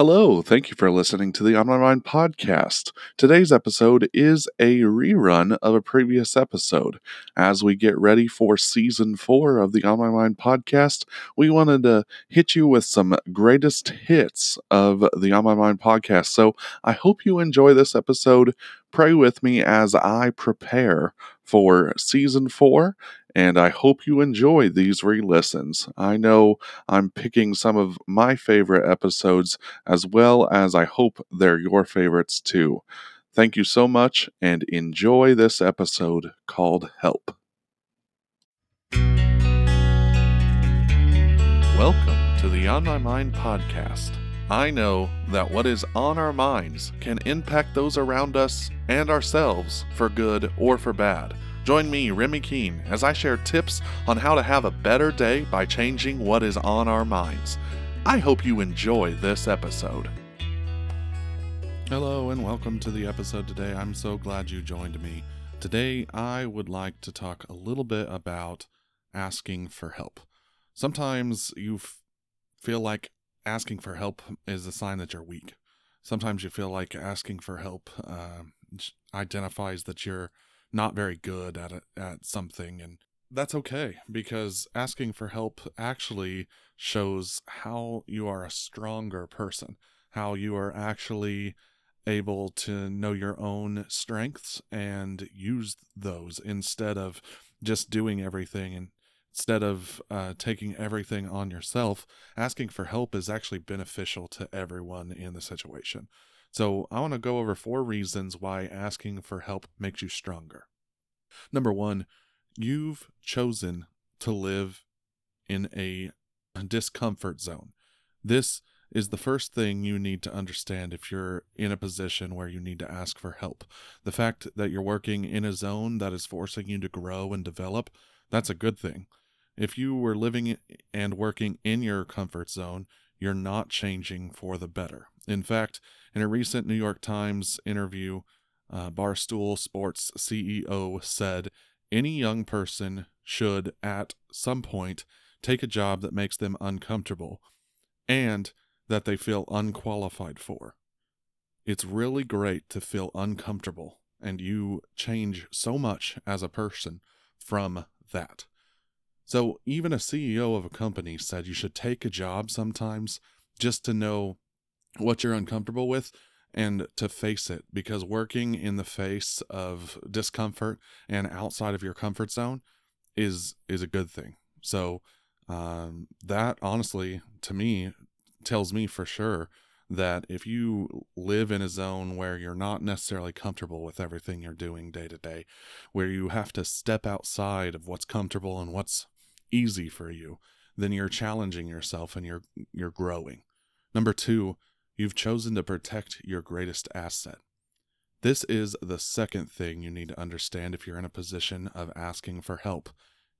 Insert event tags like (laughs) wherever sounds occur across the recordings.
Hello, thank you for listening to the On My Mind podcast. Today's episode is a rerun of a previous episode. As we get ready for season four of the On My Mind podcast, we wanted to hit you with some greatest hits of the On My Mind podcast. So I hope you enjoy this episode. Pray with me as I prepare for season four and I hope you enjoy these re listens. I know I'm picking some of my favorite episodes as well as I hope they're your favorites too. Thank you so much and enjoy this episode called Help. Welcome to the On My Mind podcast. I know that what is on our minds can impact those around us and ourselves for good or for bad. Join me, Remy Keene, as I share tips on how to have a better day by changing what is on our minds. I hope you enjoy this episode. Hello, and welcome to the episode today. I'm so glad you joined me. Today, I would like to talk a little bit about asking for help. Sometimes you feel like asking for help is a sign that you're weak. Sometimes you feel like asking for help uh, identifies that you're not very good at it, at something and that's okay because asking for help actually shows how you are a stronger person, how you are actually able to know your own strengths and use those instead of just doing everything and instead of uh, taking everything on yourself asking for help is actually beneficial to everyone in the situation so, I want to go over four reasons why asking for help makes you stronger. Number one, you've chosen to live in a discomfort zone. This is the first thing you need to understand if you're in a position where you need to ask for help. The fact that you're working in a zone that is forcing you to grow and develop, that's a good thing. If you were living and working in your comfort zone, you're not changing for the better. In fact, in a recent New York Times interview, uh, Barstool Sports CEO said any young person should, at some point, take a job that makes them uncomfortable and that they feel unqualified for. It's really great to feel uncomfortable, and you change so much as a person from that. So, even a CEO of a company said you should take a job sometimes just to know what you're uncomfortable with and to face it because working in the face of discomfort and outside of your comfort zone is is a good thing. So um, that honestly to me tells me for sure that if you live in a zone where you're not necessarily comfortable with everything you're doing day to day, where you have to step outside of what's comfortable and what's easy for you, then you're challenging yourself and you're you're growing. Number 2, you've chosen to protect your greatest asset. This is the second thing you need to understand if you're in a position of asking for help.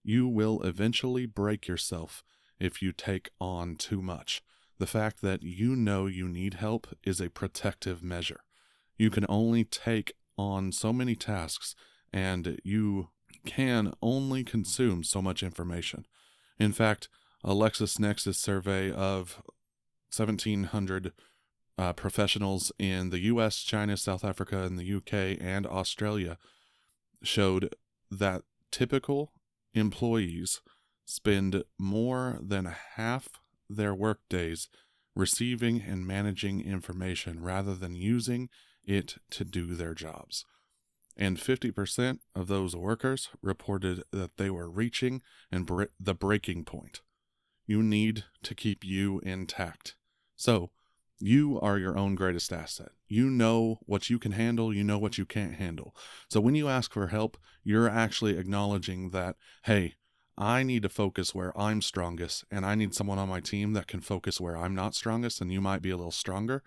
You will eventually break yourself if you take on too much. The fact that you know you need help is a protective measure. You can only take on so many tasks and you can only consume so much information. In fact, a LexisNexis survey of 1,700 uh, professionals in the US, China, South Africa, and the UK, and Australia showed that typical employees spend more than half their workdays receiving and managing information rather than using it to do their jobs and 50% of those workers reported that they were reaching and bre- the breaking point. You need to keep you intact. So, you are your own greatest asset. You know what you can handle, you know what you can't handle. So, when you ask for help, you're actually acknowledging that, hey, I need to focus where I'm strongest, and I need someone on my team that can focus where I'm not strongest, and you might be a little stronger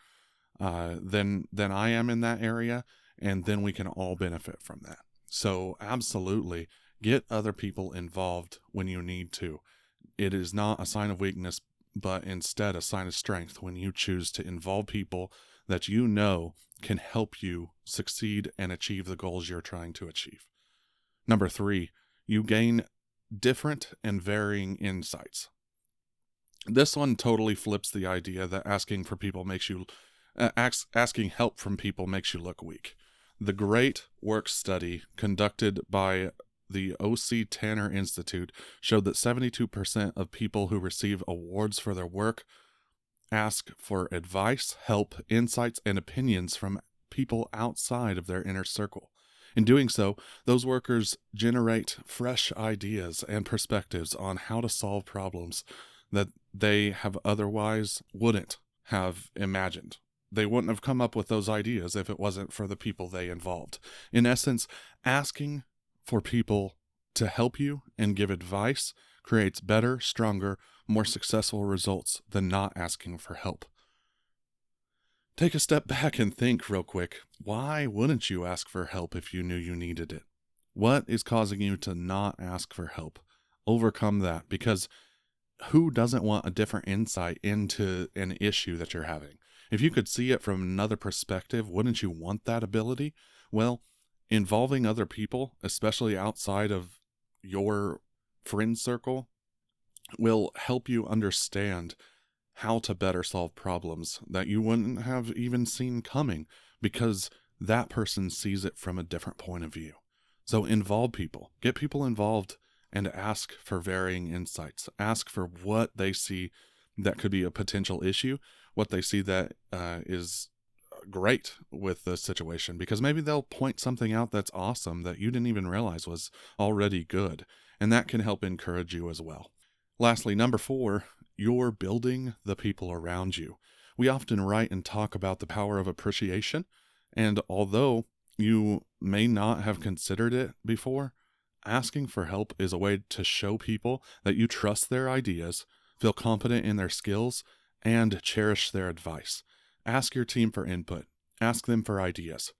uh, than than I am in that area and then we can all benefit from that. So, absolutely get other people involved when you need to. It is not a sign of weakness, but instead a sign of strength when you choose to involve people that you know can help you succeed and achieve the goals you're trying to achieve. Number three, you gain different and varying insights. This one totally flips the idea that asking for people makes you uh, ask, asking help from people makes you look weak. The Great Work Study conducted by the O.C. Tanner Institute showed that 72% of people who receive awards for their work ask for advice, help, insights, and opinions from people outside of their inner circle. In doing so, those workers generate fresh ideas and perspectives on how to solve problems that they have otherwise wouldn't have imagined. They wouldn't have come up with those ideas if it wasn't for the people they involved. In essence, asking for people to help you and give advice creates better, stronger, more successful results than not asking for help. Take a step back and think real quick. Why wouldn't you ask for help if you knew you needed it? What is causing you to not ask for help? Overcome that because who doesn't want a different insight into an issue that you're having? If you could see it from another perspective, wouldn't you want that ability? Well, involving other people, especially outside of your friend circle, will help you understand how to better solve problems that you wouldn't have even seen coming because that person sees it from a different point of view. So involve people, get people involved and ask for varying insights. Ask for what they see that could be a potential issue, what they see that uh, is great with the situation, because maybe they'll point something out that's awesome that you didn't even realize was already good, and that can help encourage you as well. Lastly, number four, you're building the people around you. We often write and talk about the power of appreciation, and although you may not have considered it before, asking for help is a way to show people that you trust their ideas, feel confident in their skills, and cherish their advice. Ask your team for input, ask them for ideas.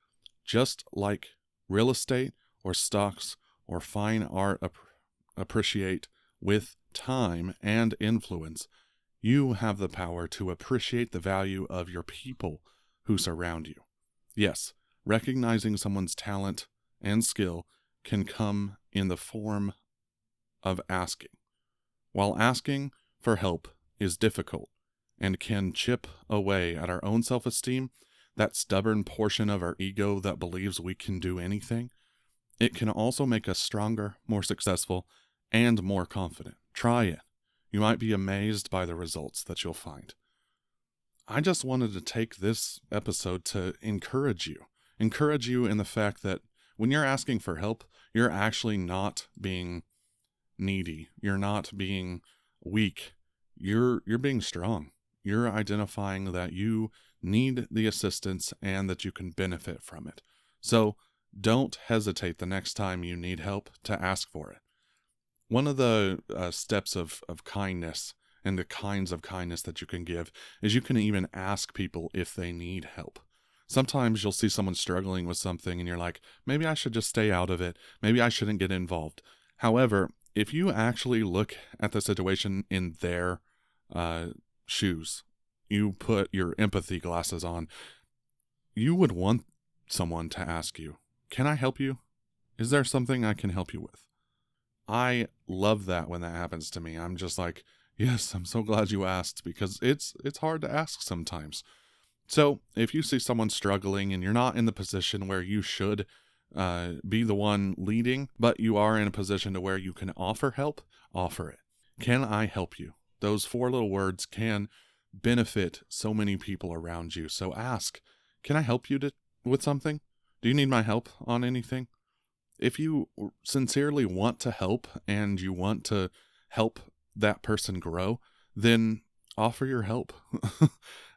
Just like real estate or stocks or fine art ap- appreciate with time and influence, you have the power to appreciate the value of your people who surround you. Yes, recognizing someone's talent and skill can come in the form of asking. While asking for help is difficult and can chip away at our own self esteem, that stubborn portion of our ego that believes we can do anything, it can also make us stronger, more successful, and more confident. Try it. You might be amazed by the results that you'll find. I just wanted to take this episode to encourage you. Encourage you in the fact that when you're asking for help, you're actually not being needy. You're not being weak. You're you're being strong. You're identifying that you need the assistance and that you can benefit from it. So, don't hesitate the next time you need help to ask for it. One of the uh, steps of, of kindness and the kinds of kindness that you can give is you can even ask people if they need help. Sometimes you'll see someone struggling with something and you're like, maybe I should just stay out of it. Maybe I shouldn't get involved. However, if you actually look at the situation in their uh, shoes, you put your empathy glasses on, you would want someone to ask you, Can I help you? Is there something I can help you with? I love that when that happens to me. I'm just like, Yes, I'm so glad you asked because it's it's hard to ask sometimes. So, if you see someone struggling and you're not in the position where you should uh, be the one leading, but you are in a position to where you can offer help, offer it. Can I help you? Those four little words can benefit so many people around you. So ask, can I help you to, with something? Do you need my help on anything? If you sincerely want to help and you want to help that person grow, then offer your help. (laughs)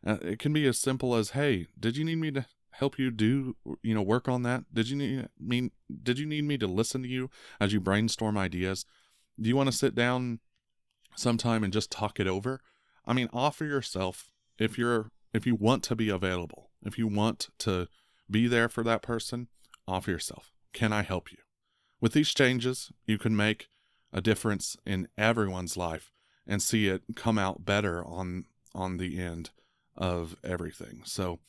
Uh, it can be as simple as, "Hey, did you need me to help you do, you know, work on that? Did you need mean did you need me to listen to you as you brainstorm ideas? Do you want to sit down sometime and just talk it over?" I mean, offer yourself if you're if you want to be available. If you want to be there for that person, offer yourself. Can I help you? With these changes, you can make a difference in everyone's life and see it come out better on on the end of everything. So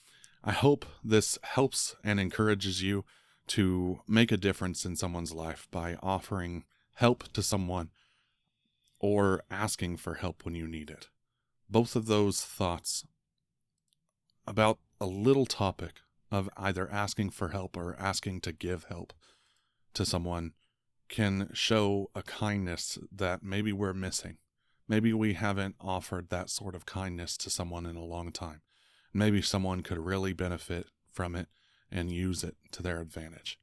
I hope this helps and encourages you to make a difference in someone's life by offering help to someone or asking for help when you need it. both of those thoughts about a little topic of either asking for help or asking to give help to someone can show a kindness that maybe we're missing. Maybe we haven't offered that sort of kindness to someone in a long time. Maybe someone could really benefit from it and use it to their advantage.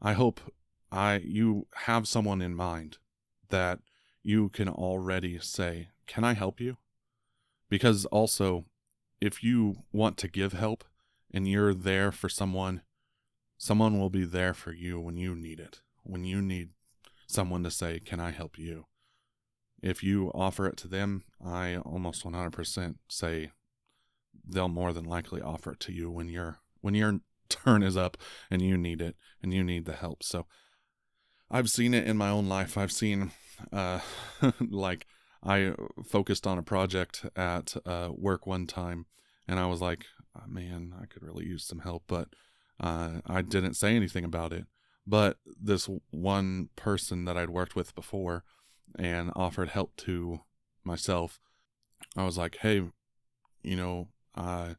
I hope I you have someone in mind that you can already say, "Can I help you?" Because also if you want to give help and you're there for someone, someone will be there for you when you need it. When you need someone to say, "Can I help you?" If you offer it to them, I almost 100% say they'll more than likely offer it to you when your when your turn is up and you need it and you need the help. So I've seen it in my own life. I've seen uh (laughs) like I focused on a project at uh, work one time and I was like, oh, man, I could really use some help, but uh, I didn't say anything about it. But this one person that I'd worked with before and offered help to myself, I was like, hey, you know, uh,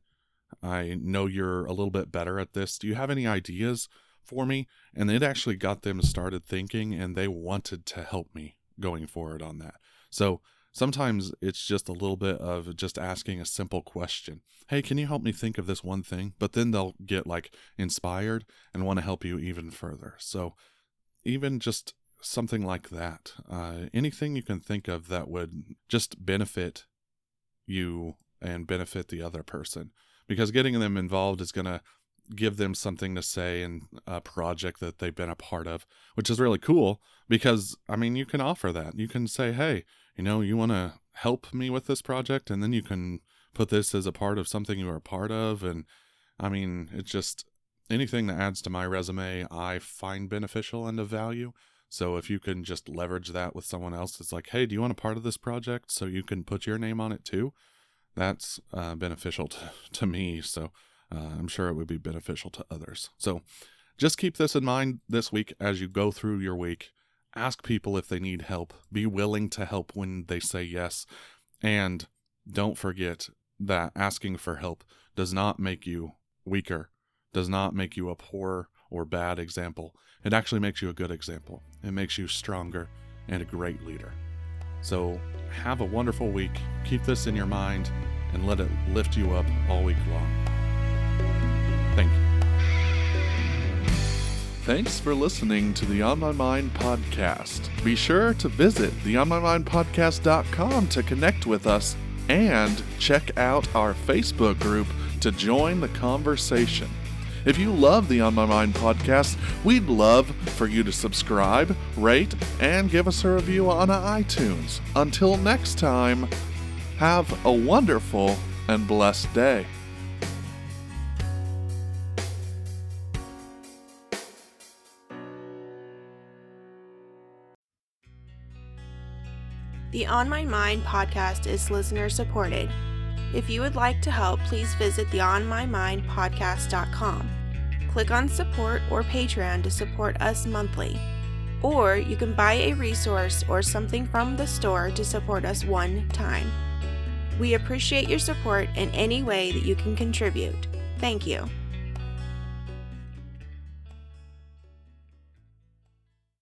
I know you're a little bit better at this. Do you have any ideas for me? And it actually got them started thinking and they wanted to help me going forward on that. So sometimes it's just a little bit of just asking a simple question. Hey, can you help me think of this one thing? But then they'll get like inspired and want to help you even further. So even just something like that, uh, anything you can think of that would just benefit you and benefit the other person because getting them involved is going to give them something to say in a project that they've been a part of, which is really cool because I mean, you can offer that. You can say, "Hey, you know, you want to help me with this project?" and then you can put this as a part of something you are a part of and I mean, it's just anything that adds to my resume, I find beneficial and of value. So if you can just leverage that with someone else, it's like, "Hey, do you want a part of this project so you can put your name on it too?" That's uh, beneficial (laughs) to, to me. So uh, I'm sure it would be beneficial to others. So just keep this in mind this week as you go through your week. Ask people if they need help. Be willing to help when they say yes. And don't forget that asking for help does not make you weaker, does not make you a poor or bad example. It actually makes you a good example. It makes you stronger and a great leader. So have a wonderful week. Keep this in your mind and let it lift you up all week long. Thanks for listening to the On My Mind podcast. Be sure to visit the onmymindpodcast.com to connect with us and check out our Facebook group to join the conversation. If you love the On My Mind podcast, we'd love for you to subscribe, rate, and give us a review on iTunes. Until next time, have a wonderful and blessed day. The On My Mind podcast is listener supported. If you would like to help, please visit the onmymindpodcast.com. Click on support or Patreon to support us monthly. Or you can buy a resource or something from the store to support us one time. We appreciate your support in any way that you can contribute. Thank you.